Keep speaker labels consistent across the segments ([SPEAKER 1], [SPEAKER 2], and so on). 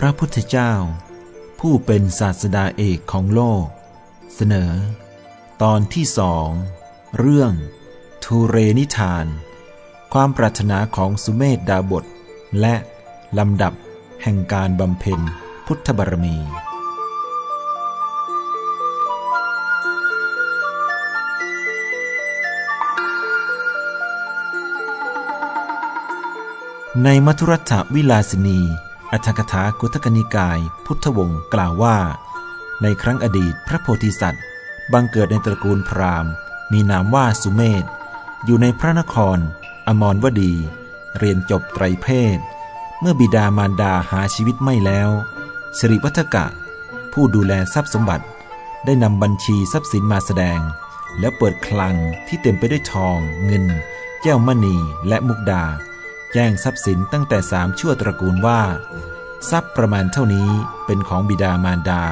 [SPEAKER 1] พระพุทธเจ้า ผู้เป็นศาสดาเอกของโลก เสนอ ตอนที่สอง เรื่อง ทูเรนิทาน ความปรารถนาของสุเมธดาบท และลำดับแห่งการบำเพ็ญพุทธบารมีในมัทุรัฐวิลาสินี อัธกถากุทกนิกาย พุทธวงศ์กล่าวว่า ในครั้งอดีตพระโพธิสัตว์ บังเกิดในตระกูลพราหมณ์ มีนามว่าสุเมธอยู่ในพระนคร อมรวดี เรียนจบไตรเพศ เมื่อบิดามารดาหาชีวิตไม่แล้วสิริวัฒกะ ผู้ดูแลทรัพย์สมบัติ ได้นำบัญชีทรัพย์สินมาแสดง แล้วเปิดคลังที่เต็มไปด้วยทอง เงิน แก้วมณีและมุกดา แจ้งทรัพย์สินตั้งแต่สามชั่วตระกูลว่า ทรัพย์ประมาณเท่านี้เป็นของบิดามารดา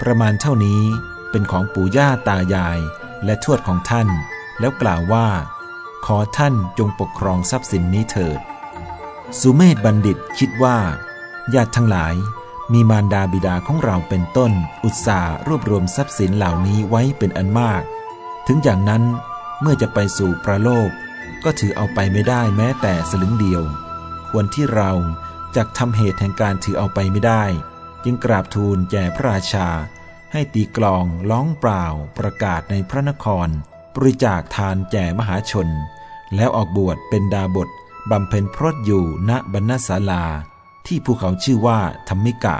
[SPEAKER 1] ประมาณเท่านี้เป็นของปู่ย่าตายาย และทวดของท่าน แล้วกล่าวว่า ขอท่านจงปกครองทรัพย์สินนี้เถิด สุเมธบัณฑิตคิดว่า ญาติทั้งหลายมีมารดาบิดาของเราเป็นต้น อุตสาห์รวบรวมทรัพย์สินเหล่านี้ไว้เป็นอันมาก ถึงอย่างนั้นเมื่อจะไปสู่ประโลก ก็ถือเอาไปไม่ได้แม้แต่สลึงเดียว ควรที่เราจะทำเหตุแห่งการถือเอาไปไม่ได้ จึงกราบทูลแก่พระราชา ให้ตีกลองร้องเปล่าประกาศในพระนคร บริจาคทานแก่มหาชน แล้วออกบวชเป็นดาบทบำเพ็ญพรตอยู่ณบรรณศาลา ที่ภูเขาชื่อว่าธรรมิกะ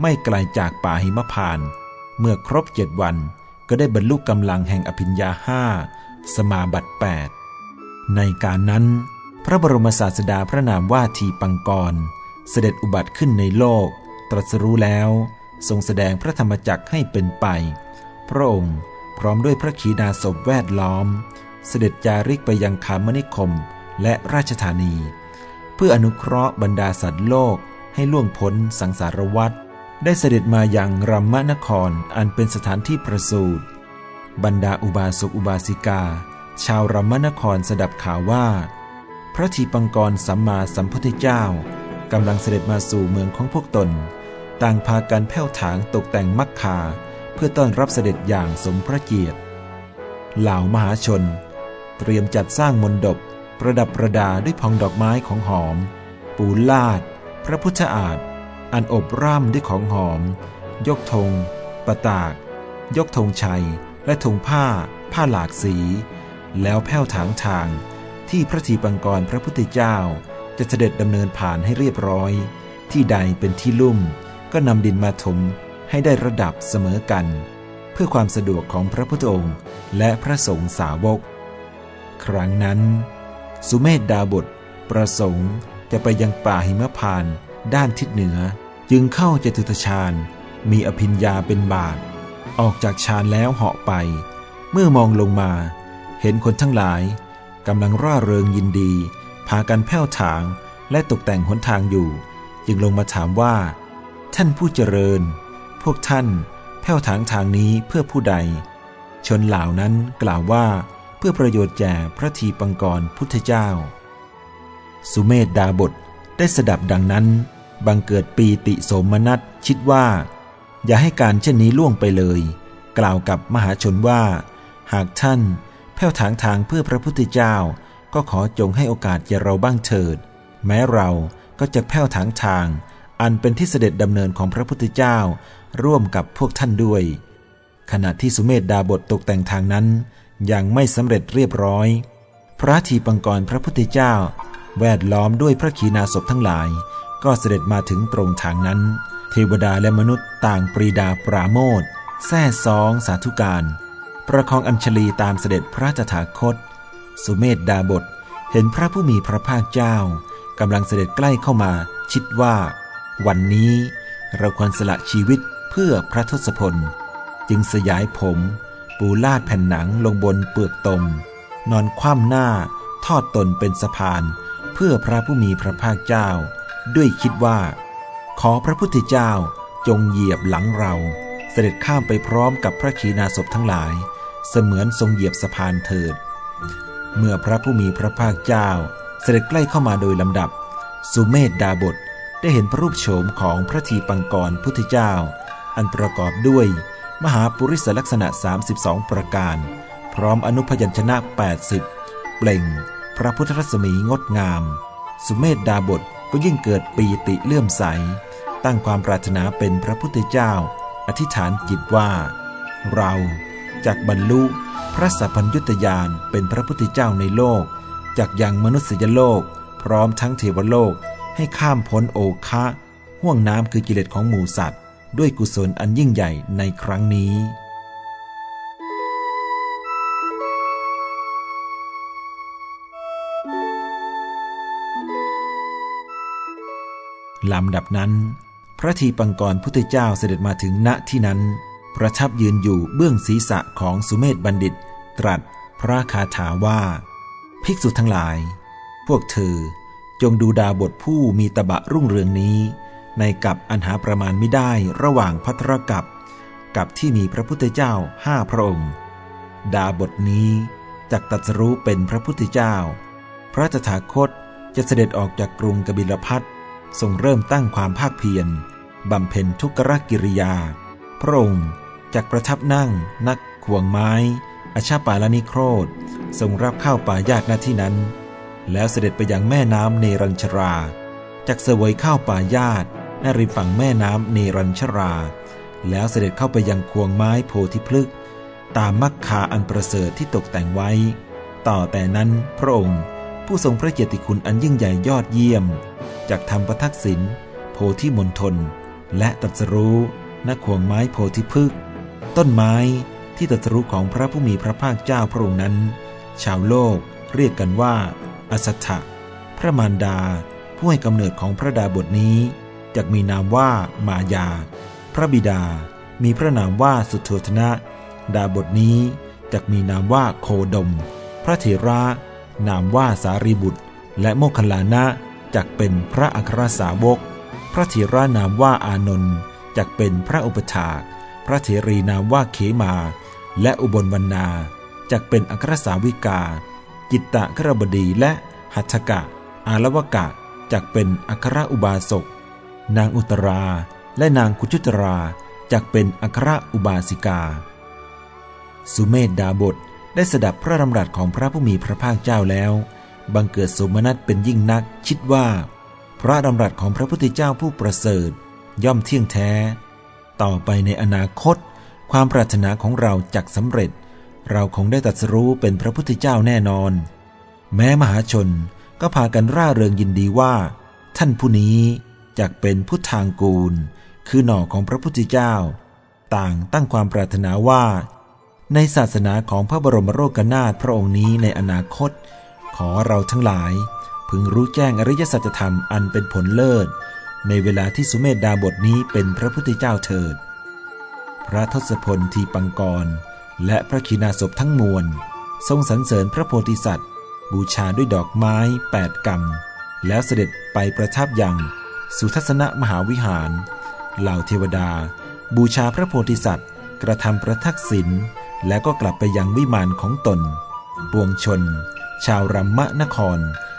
[SPEAKER 1] ไม่ไกลจากป่าหิมพาน เมื่อครบเจ็ดวันก็ได้บรรลุกำลังแห่งอภิญญาห้าสมาบัติแปด ในการนั้น พระบรมศาสดาพระนามว่าทีปังกร เสด็จอุบัติขึ้นในโลก ตรัสรู้แล้ว ทรงแสดงพระธรรมจักรให้เป็นไป พระองค์พร้อมด้วยพระขีณาสพแวดล้อม เสด็จจาริกไปยังคามนิคมและราชธานี เพื่ออนุเคราะห์บรรดาสัตว์โลกให้ล่วงพ้นสังสารวัฏได้เสด็จมายังรัมมนครอันเป็นสถานที่ประสูติบรรดาอุบาสกอุบาสิกา ชาวรัมนครสดับข่าวว่า พระทีปังกรสัมมาสัมพุทธเจ้ากำลังเสด็จมาสู่เมืองของพวกตน ต่างพากันแผ้วถางตกแต่งมักคาเพื่อต้อนรับเสด็จอย่างสมพระเกียรติ เหล่ามหาชน เตรียมจัดสร้างมนดบประดับประดาด้วยพองดอกไม้ของหอม ปูลาด พระพุทธอาฏอันอบร่ำด้วยของหอม ยกธงปะตาก ยกธงชัย และธงผ้า ผ้าหลากสี แล้วแผ้วถางทางที่พระทีปังกรพระพุทธเจ้า จะเสด็จดำเนินผ่านให้เรียบร้อย ที่ใดเป็นที่ลุ่ม ก็นำดินมาถมให้ได้ระดับเสมอกัน เพื่อความสะดวกของพระพุทธองค์และพระสงฆ์สาวก ครั้งนั้น สุเมธดาบทประสงค์จะไปยังป่าหิมพานด้านทิศเหนือ จึงเข้าจตุตฌานมีอภิญญาเป็นบาท ออกจากฌานแล้วเหาะไป เมื่อมองลงมา เห็นคนทั้งหลายกำลังร่าเริงยินดี พากันแผ้วถางและตกแต่งหนทางอยู่ จึงลงมาถามว่า ท่านผู้เจริญ พวกท่านแผ้วถางทางนี้เพื่อผู้ใด ชนเหล่านั้นกล่าวว่า เพื่อประโยชน์แก่พระทีปังกรพุทธเจ้า สุเมธดาบทได้สดับดังนั้น บังเกิดปีติโสมนัสคิดว่า อย่าให้การเช่นนี้ล่วงไปเลย กล่าวกับมหาชนว่า หากท่าน แผ้วถางทางเพื่อพระพุทธเจ้า ก็ขอจงให้โอกาสแก่เราบ้างเถิด แม้เราก็จะแผ้วถางทาง อันเป็นที่เสด็จดำเนินของพระพุทธเจ้า ร่วมกับพวกท่านด้วย ขณะที่สุเมธดาบทตกแต่งทางนั้น ยังไม่สำเร็จเรียบร้อย พระทีปังกรพระพุทธเจ้า แวดล้อมด้วยพระขีณาสพทั้งหลาย ก็เสด็จมาถึงตรงทางนั้น เทวดาและมนุษย์ต่างปรีดาปราโมทแซ่ซองสาธุการ ประคองอัญชลีตามเสด็จพระตถาคต สุเมธดาบทเห็นพระผู้มีพระภาคเจ้ากำลังเสด็จใกล้เข้ามาคิดว่า วันนี้เราควรสละชีวิตเพื่อพระทศพล จึงสยายผม ปูลาดแผ่นหนังลงบนเปลือกตม นอนคว่ำหน้าทอดตนเป็นสะพาน เพื่อพระผู้มีพระภาคเจ้า ด้วยคิดว่า ขอพระพุทธเจ้าจงเหยียบหลังเรา เสด็จข้ามไปพร้อมกับพระขีณาสพทั้งหลาย เสมือนทรงเหยียบสะพานเถิด เมื่อพระผู้มีพระภาคเจ้า เสด็จใกล้เข้ามาโดยลำดับ สุเมธดาบทได้เห็นพระรูปโฉมของพระทีปังกรพุทธเจ้า อันประกอบด้วยมหาปุริสลักษณะ 32 ประการ พร้อมอนุพยัญชนะ 80 เปล่ง พระพุทธรัศมีงดงาม สุเมธดาบทก็ยิ่งเกิดปีติเลื่อมใส ตั้งความปรารถนาเป็นพระพุทธเจ้า อธิษฐานจิตว่า เรา จากบรรลุพระสัพพัญญุตยานเป็นพระพุทธเจ้าในโลก จากยังมนุษยโลก พร้อมทั้งเทวโลกให้ข้ามพ้นโอคะห่วงน้ำคือกิเลสของหมูสัตว์ ด้วยกุศลอันยิ่งใหญ่ในครั้งนี้ ลำดับนั้น พระทีปังกรพุทธเจ้าเสด็จมาถึงณที่นั้น ประทับยืนอยู่เบื้องศีรษะของสุเมธบัณฑิต ตรัสพระคาถาว่า ภิกษุทั้งหลาย พวกเธอจงดูดาบทผู้มีตบะรุ่งเรืองนี้ ในกับอันหาประมาณไม่ได้ระหว่างพัทรกับ กับที่มีพระพุทธเจ้าห้าพระองค์ ดาบทนี้จักตัสรู้เป็นพระพุทธเจ้า พระตถาคตจะเสด็จออกจากกรุงกบิลพัททรงเริ่มตั้งความภาคเพียรบำเพ็ญทุกขกิริยา พระองค์ จักประทับนั่ง นักขวงไม้ อาชาป่าลนิโครธทรงรับข้าวป่ายากหน้าที่นั้น แล้วเสด็จไปยังแม่น้ำเนรัญชรา จากเสวยข้าวป่าญาติณริมฝั่งแม่น้ำเนรัญชรา แล้วเสด็จเข้าไปยังควงไม้โพธิพฤกษ์ตามมักคาอันประเสริฐที่ตกแต่งไว้ ต่อแต่นั้นพระองค์ผู้ทรงพระเกียรติคุณอันยิ่งใหญ่ยอดเยี่ยม จากทำประทักษิณโพธิมณฑลและตัสรู้ณควงไม้โพธิพฤกษ์ ต้นไม้ที่ตรัสรู้ของพระผู้มีพระภาคเจ้าพระองค์นั้น ชาวโลกเรียกกันว่าอสัตถะพระมารดา ผู้ให้กำเนิดของพระดาบทนี้จะมีนามว่ามายา พระบิดา มีพระนามว่าสุโธธนะ ดาบทนี้จะมีนามว่าโคดม พระเถระ นามว่าสารีบุตร และโมคคลานะจักเป็นพระอัครสาวก พระเถระนามว่าอานนท์จักเป็นพระอุปถาก พระเถรีนามว่าเขมา และอุบลวรรณาจักเป็นอัครสาวิกา จิตตะครบดีและหัตถกะ อาลวกะจักเป็นอัครอุบาสก นางอุตราและนางคุจุตราจักเป็นอัครอุบาสิกา สุเมธดาบทได้สดับพระดำรัสของพระผู้มีพระภาคเจ้าแล้ว บังเกิดสมนัตเป็นยิ่งนักคิดว่า พระดำรัสของพระพุทธเจ้าผู้ประเสริฐ ย่อมเที่ยงแท้ ต่อไปในอนาคต ความปรารถนาของเราจักสำเร็จ เราคงได้ตัดสู้เป็นพระพุทธเจ้าแน่นอน แม้มหาชนก็พากันร่าเริงยินดีว่า ท่านผู้นี้จะเป็นพุทธางกูล คือหน่อของพระพุทธเจ้า ต่างตั้งความปรารถนาว่า ในศาสนาของพระบรมโรกนาถพระองค์นี้ในอนาคต ขอเราทั้งหลาย พึงรู้แจ้งอริยสัจธรรมอันเป็นผลเลิศ ในเวลาที่สุเมธดาบทนี้เป็นพระพุทธเจ้าเถิด พระทศพลทีปังกร และพระขีณาสพทั้งมวล ทรงสรรเสริญพระโพธิสัตว์ บูชาด้วยดอกไม้แปดกรรม แล้วเสด็จไปประทับยังสุทัศนมหาวิหาร เหล่าเทวดา บูชาพระโพธิสัตว์ กระทำประทักษิณแล้วก็กลับไปยังวิมานของตน ปวงชน ชาวรัมมะนคร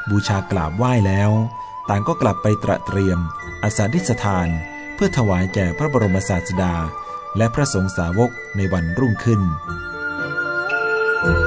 [SPEAKER 1] บูชากราบไหว้แล้ว ต่างก็กลับไปตระเตรียม อสาริสถาน เพื่อถวายแก่พระบรมศาสดา และพระสงฆ์สาวกในวันรุ่งขึ้น thank you